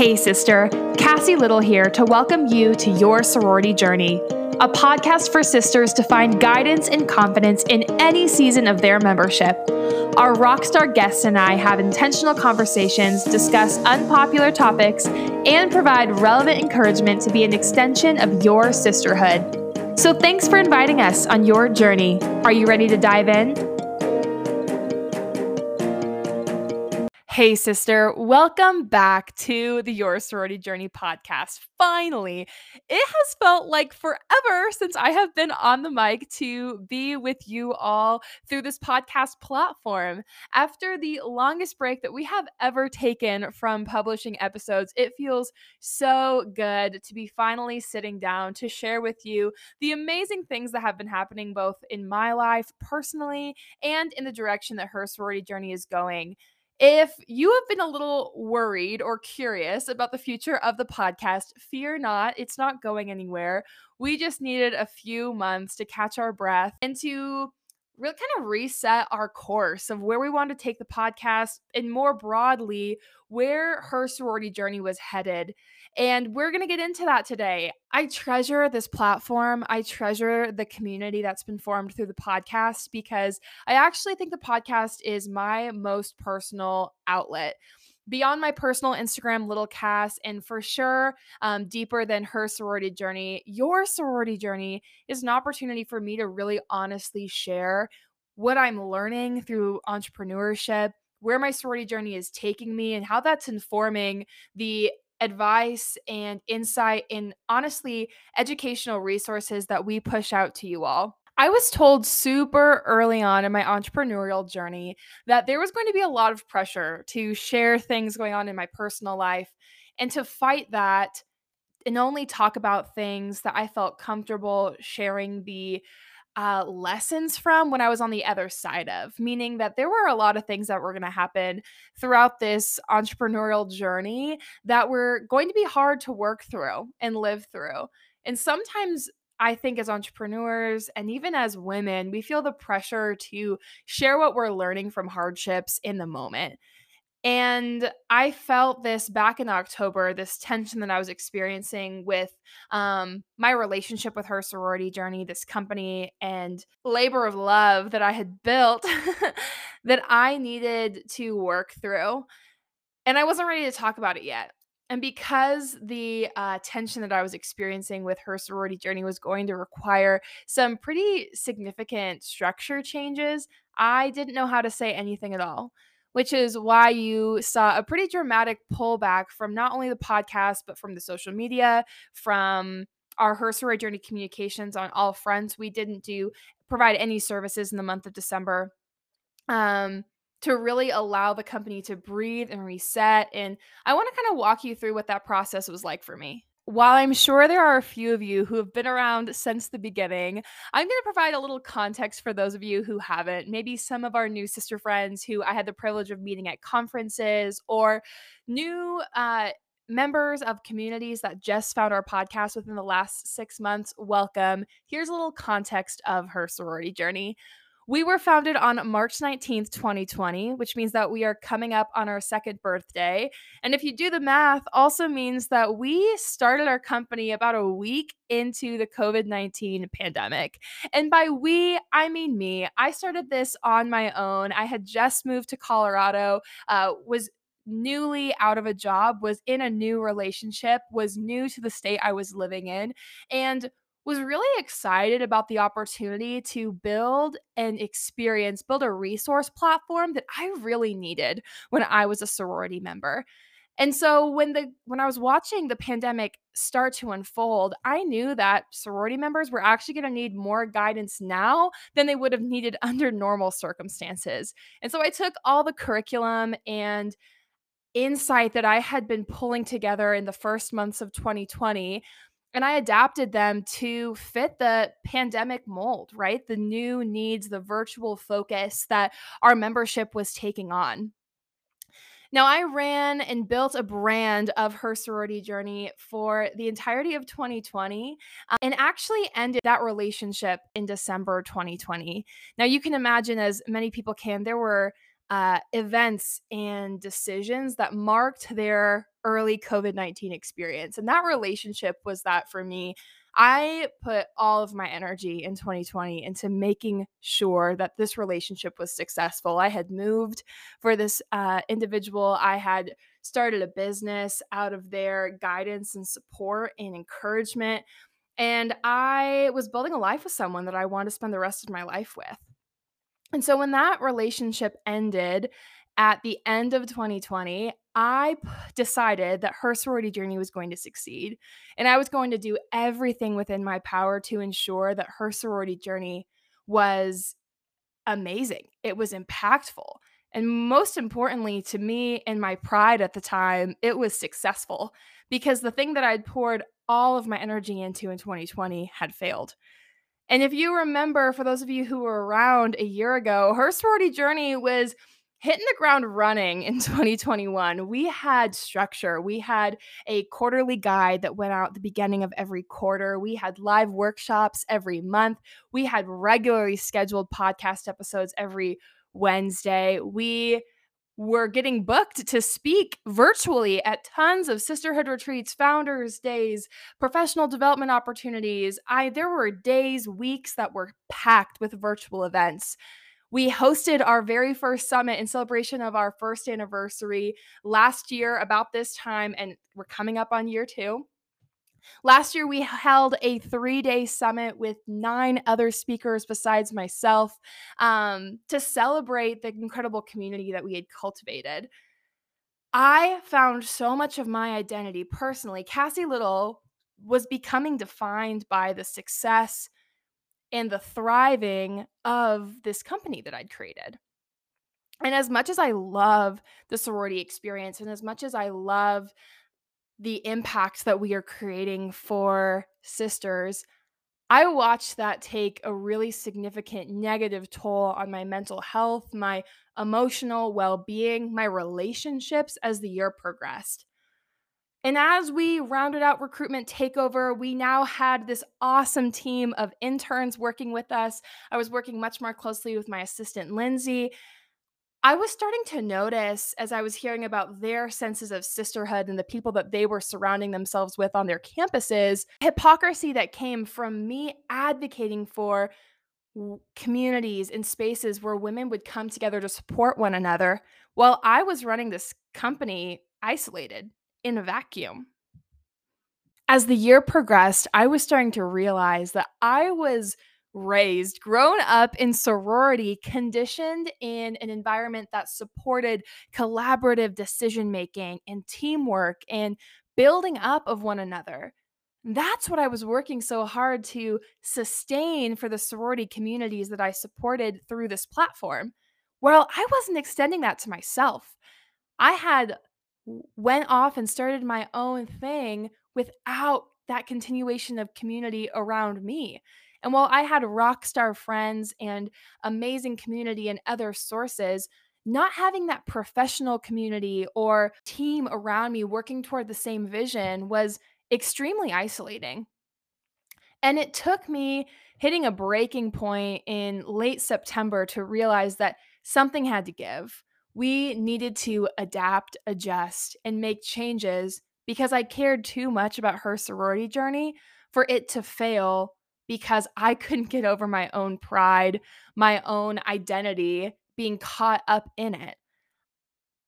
Hey, sister, Cassie Little here to welcome you to Your Sorority Journey, a podcast for sisters to find guidance and confidence in any season of their membership. Our rockstar guests and I have intentional conversations, discuss unpopular topics, and provide relevant encouragement to be an extension of your sisterhood. So, thanks for inviting us on your journey. Are you ready to dive in? Hey, sister, welcome back to the Your Sorority Journey podcast. Finally, it has felt like forever since I have been on the mic to be with you all through this podcast platform. After the longest break that we have ever taken from publishing episodes, it feels so good to be finally sitting down to share with you the amazing things that have been happening both in my life personally and in the direction that her sorority journey is going. If you have been a little worried or curious about the future of the podcast, fear not. It's not going anywhere. We just needed a few months to catch our breath and to really kind of reset our course of where we want to take the podcast and more broadly where her sorority journey was headed and we're going to get into that today. I treasure this platform. I treasure the community that's been formed through the podcast because I actually think the podcast is my most personal outlet beyond my personal Instagram, Little Cass, and for sure, um, deeper than her sorority journey, your sorority journey is an opportunity for me to really honestly share what I'm learning through entrepreneurship, where my sorority journey is taking me, and how that's informing the advice and insight and honestly educational resources that we push out to you all. I was told super early on in my entrepreneurial journey that there was going to be a lot of pressure to share things going on in my personal life and to fight that and only talk about things that I felt comfortable sharing the uh, lessons from when I was on the other side of, meaning that there were a lot of things that were going to happen throughout this entrepreneurial journey that were going to be hard to work through and live through. And sometimes I think as entrepreneurs and even as women, we feel the pressure to share what we're learning from hardships in the moment. And I felt this back in October, this tension that I was experiencing with um, my relationship with her sorority journey, this company and labor of love that I had built that I needed to work through. And I wasn't ready to talk about it yet. And because the uh, tension that I was experiencing with her sorority journey was going to require some pretty significant structure changes, I didn't know how to say anything at all which is why you saw a pretty dramatic pullback from not only the podcast, but from the social media, from our Her Sorority Journey communications on all fronts. We didn't do provide any services in the month of December. Um, to really allow the company to breathe and reset. And I want to kind of walk you through what that process was like for me. While I'm sure there are a few of you who have been around since the beginning, I'm going to provide a little context for those of you who haven't. Maybe some of our new sister friends who I had the privilege of meeting at conferences or new uh, members of communities that just found our podcast within the last six months. Welcome. Here's a little context of her sorority journey. We were founded on March 19th, 2020, which means that we are coming up on our second birthday. And if you do the math, also means that we started our company about a week into the COVID 19 pandemic. And by we, I mean me. I started this on my own. I had just moved to Colorado, uh, was newly out of a job, was in a new relationship, was new to the state I was living in, and was really excited about the opportunity to build an experience, build a resource platform that I really needed when I was a sorority member. And so when the when I was watching the pandemic start to unfold, I knew that sorority members were actually going to need more guidance now than they would have needed under normal circumstances. And so I took all the curriculum and insight that I had been pulling together in the first months of 2020 and I adapted them to fit the pandemic mold, right? The new needs, the virtual focus that our membership was taking on. Now, I ran and built a brand of her sorority journey for the entirety of 2020 uh, and actually ended that relationship in December 2020. Now, you can imagine, as many people can, there were uh, events and decisions that marked their early COVID 19 experience. And that relationship was that for me. I put all of my energy in 2020 into making sure that this relationship was successful. I had moved for this uh, individual, I had started a business out of their guidance and support and encouragement. And I was building a life with someone that I wanted to spend the rest of my life with. And so when that relationship ended at the end of 2020, I decided that her sorority journey was going to succeed. And I was going to do everything within my power to ensure that her sorority journey was amazing. It was impactful. And most importantly to me and my pride at the time, it was successful because the thing that I'd poured all of my energy into in 2020 had failed. And if you remember, for those of you who were around a year ago, her sorority journey was hitting the ground running in 2021. We had structure. We had a quarterly guide that went out the beginning of every quarter. We had live workshops every month. We had regularly scheduled podcast episodes every Wednesday. We were getting booked to speak virtually at tons of sisterhood retreats, founders days, professional development opportunities. I there were days, weeks that were packed with virtual events. We hosted our very first summit in celebration of our first anniversary last year about this time and we're coming up on year 2. Last year, we held a three day summit with nine other speakers besides myself um, to celebrate the incredible community that we had cultivated. I found so much of my identity personally. Cassie Little was becoming defined by the success and the thriving of this company that I'd created. And as much as I love the sorority experience and as much as I love the impact that we are creating for sisters, I watched that take a really significant negative toll on my mental health, my emotional well being, my relationships as the year progressed. And as we rounded out recruitment takeover, we now had this awesome team of interns working with us. I was working much more closely with my assistant, Lindsay. I was starting to notice as I was hearing about their senses of sisterhood and the people that they were surrounding themselves with on their campuses, hypocrisy that came from me advocating for communities and spaces where women would come together to support one another while I was running this company isolated in a vacuum. As the year progressed, I was starting to realize that I was raised, grown up in sorority, conditioned in an environment that supported collaborative decision making and teamwork and building up of one another. That's what I was working so hard to sustain for the sorority communities that I supported through this platform. Well, I wasn't extending that to myself. I had went off and started my own thing without that continuation of community around me. And while I had rock star friends and amazing community and other sources, not having that professional community or team around me working toward the same vision was extremely isolating. And it took me hitting a breaking point in late September to realize that something had to give. We needed to adapt, adjust, and make changes because I cared too much about her sorority journey for it to fail because I couldn't get over my own pride, my own identity, being caught up in it.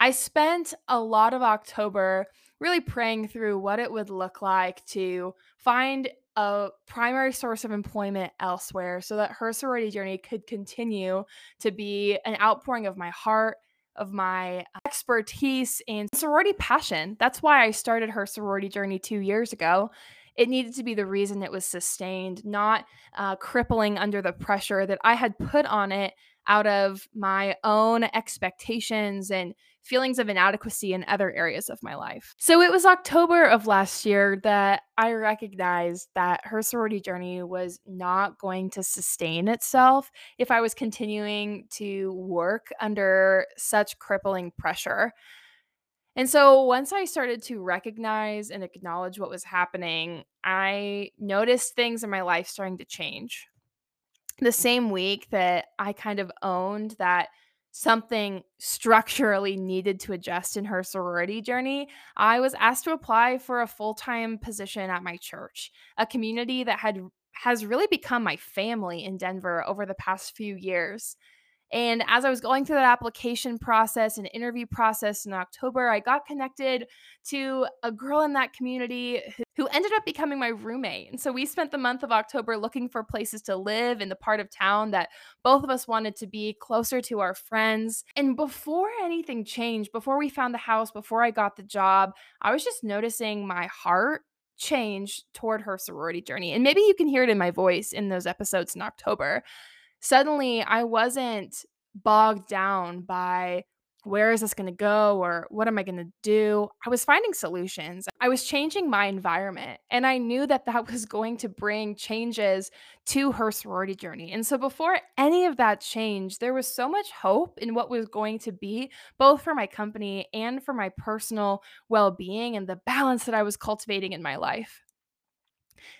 I spent a lot of October really praying through what it would look like to find a primary source of employment elsewhere so that her sorority journey could continue to be an outpouring of my heart, of my expertise, and sorority passion. That's why I started her sorority journey two years ago it needed to be the reason it was sustained, not uh, crippling under the pressure that I had put on it out of my own expectations and feelings of inadequacy in other areas of my life. So it was October of last year that I recognized that her sorority journey was not going to sustain itself if I was continuing to work under such crippling pressure. And so once I started to recognize and acknowledge what was happening, I noticed things in my life starting to change. The mm. same week that I kind of owned that something structurally needed to adjust in her sorority journey, I was asked to apply for a full-time position at my church, a community that had has really become my family in Denver over the past few years. And as I was going through that application process and interview process in October, I got connected to a girl in that community who ended up becoming my roommate. And so we spent the month of October looking for places to live in the part of town that both of us wanted to be closer to our friends. And before anything changed, before we found the house, before I got the job, I was just noticing my heart change toward her sorority journey. And maybe you can hear it in my voice in those episodes in October suddenly I wasn't bogged down by where is this going to go or what am I going to do? I was finding solutions. I was changing my environment and I knew that that was going to bring changes to her sorority journey. And so before any of that changed, there was so much hope in what was going to be both for my company and for my personal well-being and the balance that I was cultivating in my life.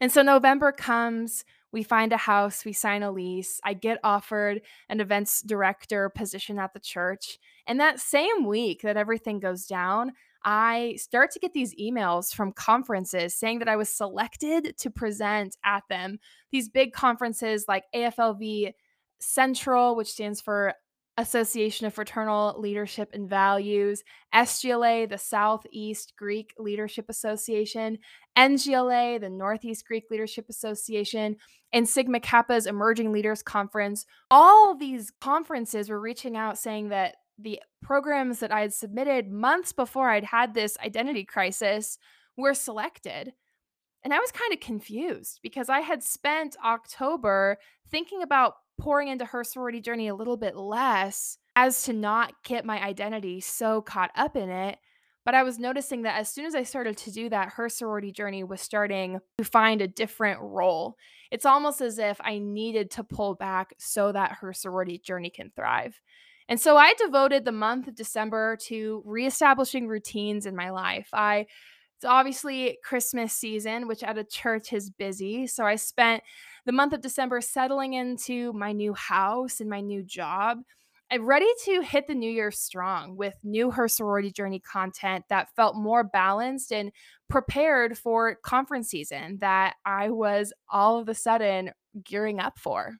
And so November comes, we find a house, we sign a lease. I get offered an events director position at the church. And that same week that everything goes down, I start to get these emails from conferences saying that I was selected to present at them. These big conferences like AFLV Central, which stands for Association of Fraternal Leadership and Values, SGLA, the Southeast Greek Leadership Association, NGLA, the Northeast Greek Leadership Association, and Sigma Kappa's Emerging Leaders Conference. All these conferences were reaching out saying that the programs that I had submitted months before I'd had this identity crisis were selected. And I was kind of confused because I had spent October thinking about pouring into her sorority journey a little bit less as to not get my identity so caught up in it. But I was noticing that as soon as I started to do that, her sorority journey was starting to find a different role. It's almost as if I needed to pull back so that her sorority journey can thrive. And so I devoted the month of December to reestablishing routines in my life. I it's obviously Christmas season, which at a church is busy. So I spent the month of December settling into my new house and my new job. I'm ready to hit the new year strong with new Her Sorority Journey content that felt more balanced and prepared for conference season that I was all of a sudden gearing up for.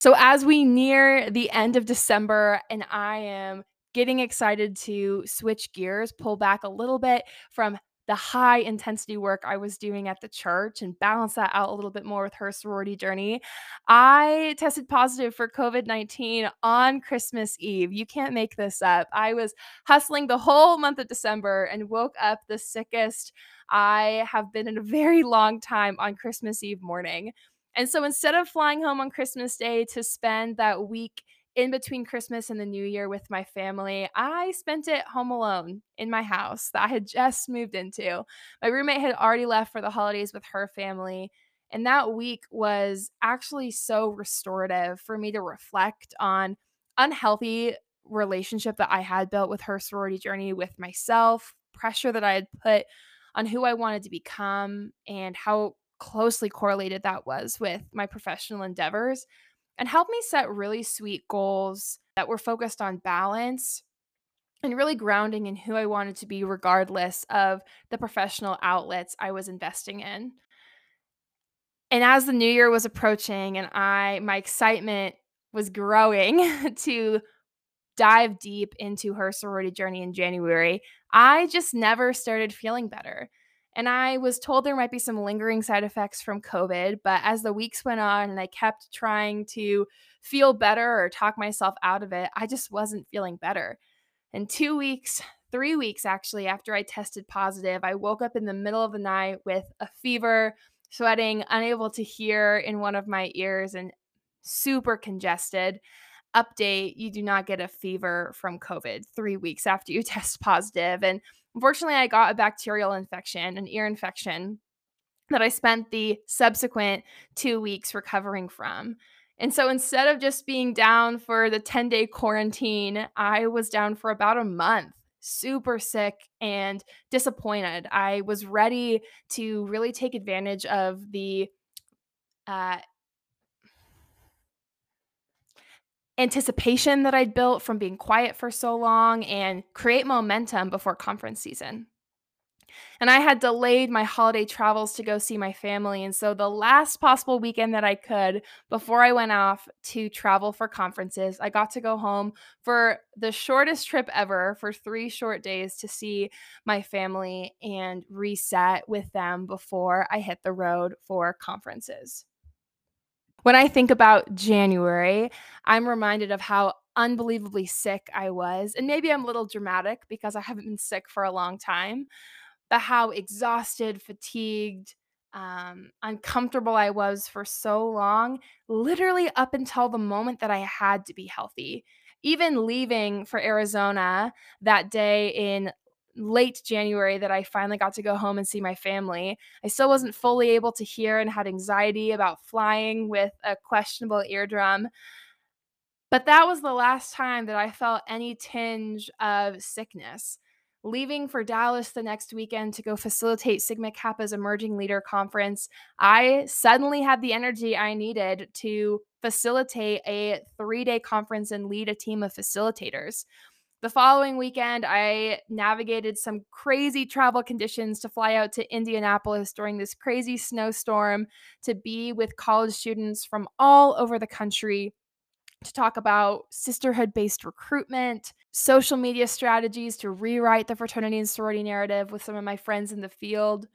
So, as we near the end of December and I am getting excited to switch gears, pull back a little bit from the high intensity work I was doing at the church and balance that out a little bit more with her sorority journey, I tested positive for COVID 19 on Christmas Eve. You can't make this up. I was hustling the whole month of December and woke up the sickest I have been in a very long time on Christmas Eve morning. And so instead of flying home on Christmas Day to spend that week in between Christmas and the New Year with my family, I spent it home alone in my house that I had just moved into. My roommate had already left for the holidays with her family. And that week was actually so restorative for me to reflect on unhealthy relationship that I had built with her sorority journey with myself, pressure that I had put on who I wanted to become and how closely correlated that was with my professional endeavors and helped me set really sweet goals that were focused on balance and really grounding in who I wanted to be, regardless of the professional outlets I was investing in. And as the new year was approaching and I my excitement was growing to dive deep into her sorority journey in January, I just never started feeling better. And I was told there might be some lingering side effects from COVID, but as the weeks went on and I kept trying to feel better or talk myself out of it, I just wasn't feeling better. And two weeks, three weeks actually, after I tested positive, I woke up in the middle of the night with a fever, sweating, unable to hear in one of my ears, and super congested. Update you do not get a fever from COVID three weeks after you test positive. And Unfortunately, I got a bacterial infection, an ear infection that I spent the subsequent two weeks recovering from. And so instead of just being down for the 10 day quarantine, I was down for about a month, super sick and disappointed. I was ready to really take advantage of the uh, anticipation that I'd built from being quiet for so long and create momentum before conference season. And I had delayed my holiday travels to go see my family. And so the last possible weekend that I could before I went off to travel for conferences, I got to go home for the shortest trip ever for three short days to see my family and reset with them before I hit the road for conferences. When I think about January, I'm reminded of how unbelievably sick I was. And maybe I'm a little dramatic because I haven't been sick for a long time but how exhausted, fatigued, um, uncomfortable I was for so long, literally up until the moment that I had to be healthy. Even leaving for Arizona that day in late January that I finally got to go home and see my family. I still wasn't fully able to hear and had anxiety about flying with a questionable eardrum. But that was the last time that I felt any tinge of sickness leaving for Dallas the next weekend to go facilitate Sigma Kappa's Emerging Leader Conference, I suddenly had the energy I needed to facilitate a three day conference and lead a team of facilitators. The following weekend, I navigated some crazy travel conditions to fly out to Indianapolis during this crazy snowstorm to be with college students from all over the country to talk about sisterhood based recruitment, social media strategies to rewrite the fraternity and sorority narrative with some of my friends in the field,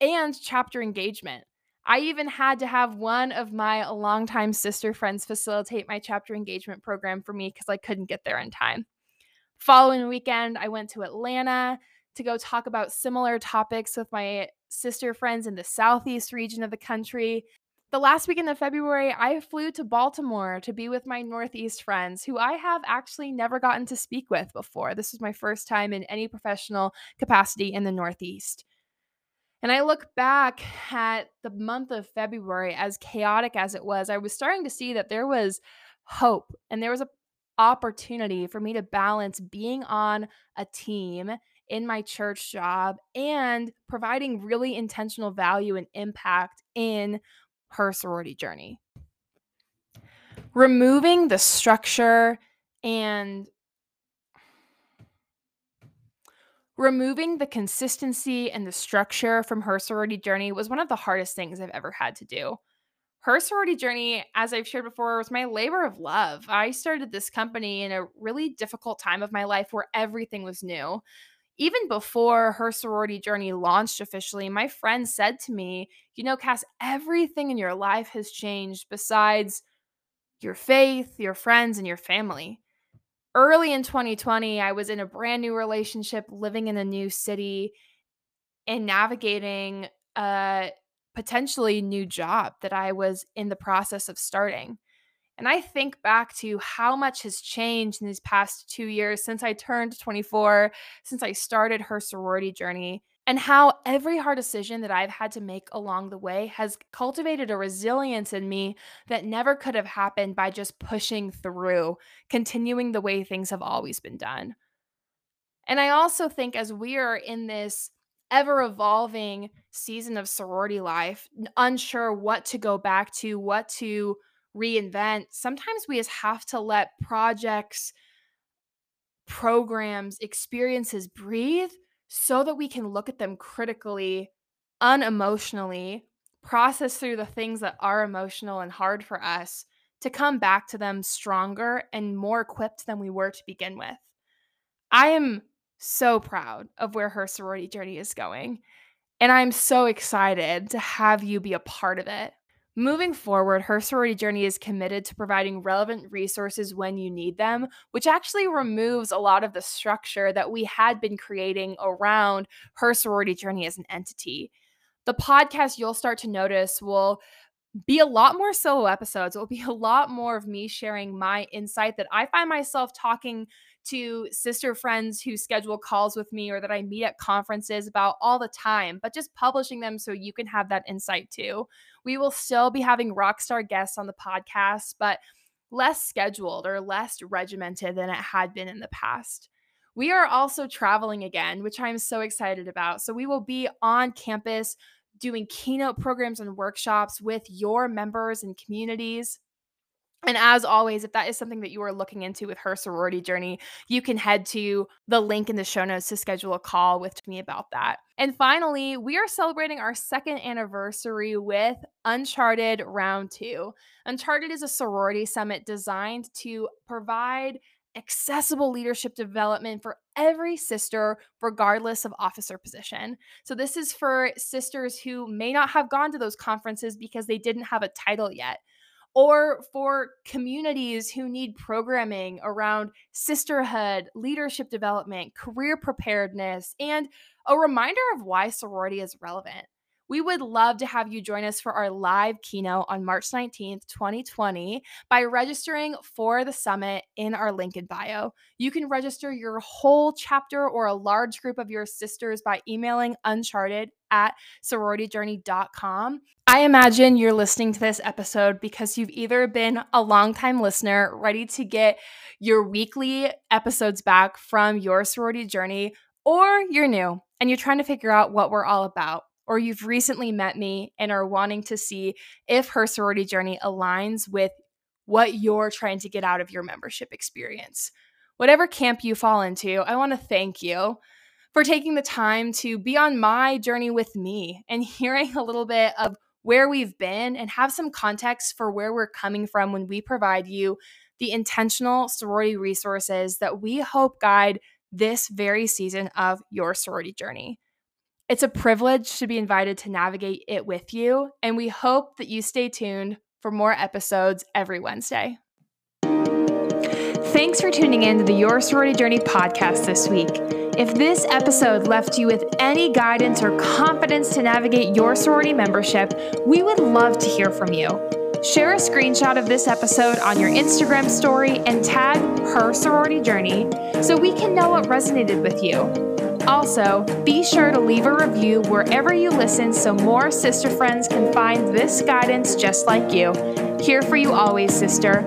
and chapter engagement. I even had to have one of my longtime sister friends facilitate my chapter engagement program for me because I couldn't get there in time. Following weekend, I went to Atlanta to go talk about similar topics with my sister friends in the southeast region of the country the last weekend of February, I flew to Baltimore to be with my Northeast friends who I have actually never gotten to speak with before. This was my first time in any professional capacity in the Northeast. And I look back at the month of February, as chaotic as it was, I was starting to see that there was hope and there was an opportunity for me to balance being on a team in my church job and providing really intentional value and impact in her sorority journey. Removing the structure and removing the consistency and the structure from her sorority journey was one of the hardest things I've ever had to do. Her sorority journey, as I've shared before, was my labor of love. I started this company in a really difficult time of my life where everything was new even before her sorority journey launched officially, my friend said to me, You know, Cass, everything in your life has changed besides your faith, your friends, and your family. Early in 2020, I was in a brand new relationship, living in a new city, and navigating a potentially new job that I was in the process of starting. And I think back to how much has changed in these past two years since I turned 24, since I started her sorority journey, and how every hard decision that I've had to make along the way has cultivated a resilience in me that never could have happened by just pushing through, continuing the way things have always been done. And I also think as we are in this ever evolving season of sorority life, unsure what to go back to, what to reinvent, sometimes we just have to let projects, programs, experiences breathe so that we can look at them critically, unemotionally, process through the things that are emotional and hard for us to come back to them stronger and more equipped than we were to begin with. I am so proud of where her sorority journey is going. And I'm so excited to have you be a part of it. Moving forward, her sorority journey is committed to providing relevant resources when you need them, which actually removes a lot of the structure that we had been creating around her sorority journey as an entity. The podcast you'll start to notice will be a lot more solo episodes. It will be a lot more of me sharing my insight that I find myself talking to sister friends who schedule calls with me or that I meet at conferences about all the time, but just publishing them so you can have that insight too. We will still be having rock star guests on the podcast, but less scheduled or less regimented than it had been in the past. We are also traveling again, which I'm so excited about. So we will be on campus doing keynote programs and workshops with your members and communities And as always, if that is something that you are looking into with her sorority journey, you can head to the link in the show notes to schedule a call with me about that. And finally, we are celebrating our second anniversary with Uncharted Round 2. Uncharted is a sorority summit designed to provide accessible leadership development for every sister, regardless of officer position. So, this is for sisters who may not have gone to those conferences because they didn't have a title yet or for communities who need programming around sisterhood, leadership development, career preparedness, and a reminder of why sorority is relevant. We would love to have you join us for our live keynote on March 19th, 2020, by registering for the summit in our link in bio. You can register your whole chapter or a large group of your sisters by emailing uncharted at sororityjourney.com. I imagine you're listening to this episode because you've either been a longtime listener, ready to get your weekly episodes back from your sorority journey, or you're new and you're trying to figure out what we're all about, or you've recently met me and are wanting to see if her sorority journey aligns with what you're trying to get out of your membership experience. Whatever camp you fall into, I want to thank you for taking the time to be on my journey with me and hearing a little bit of where we've been and have some context for where we're coming from when we provide you the intentional sorority resources that we hope guide this very season of your sorority journey. It's a privilege to be invited to navigate it with you, and we hope that you stay tuned for more episodes every Wednesday. Thanks for tuning in to the Your Sorority Journey podcast this week. If this episode left you with any guidance or confidence to navigate your sorority membership, we would love to hear from you. Share a screenshot of this episode on your Instagram story and tag her sorority journey so we can know what resonated with you. Also, be sure to leave a review wherever you listen so more sister friends can find this guidance just like you. Here for you always, sister.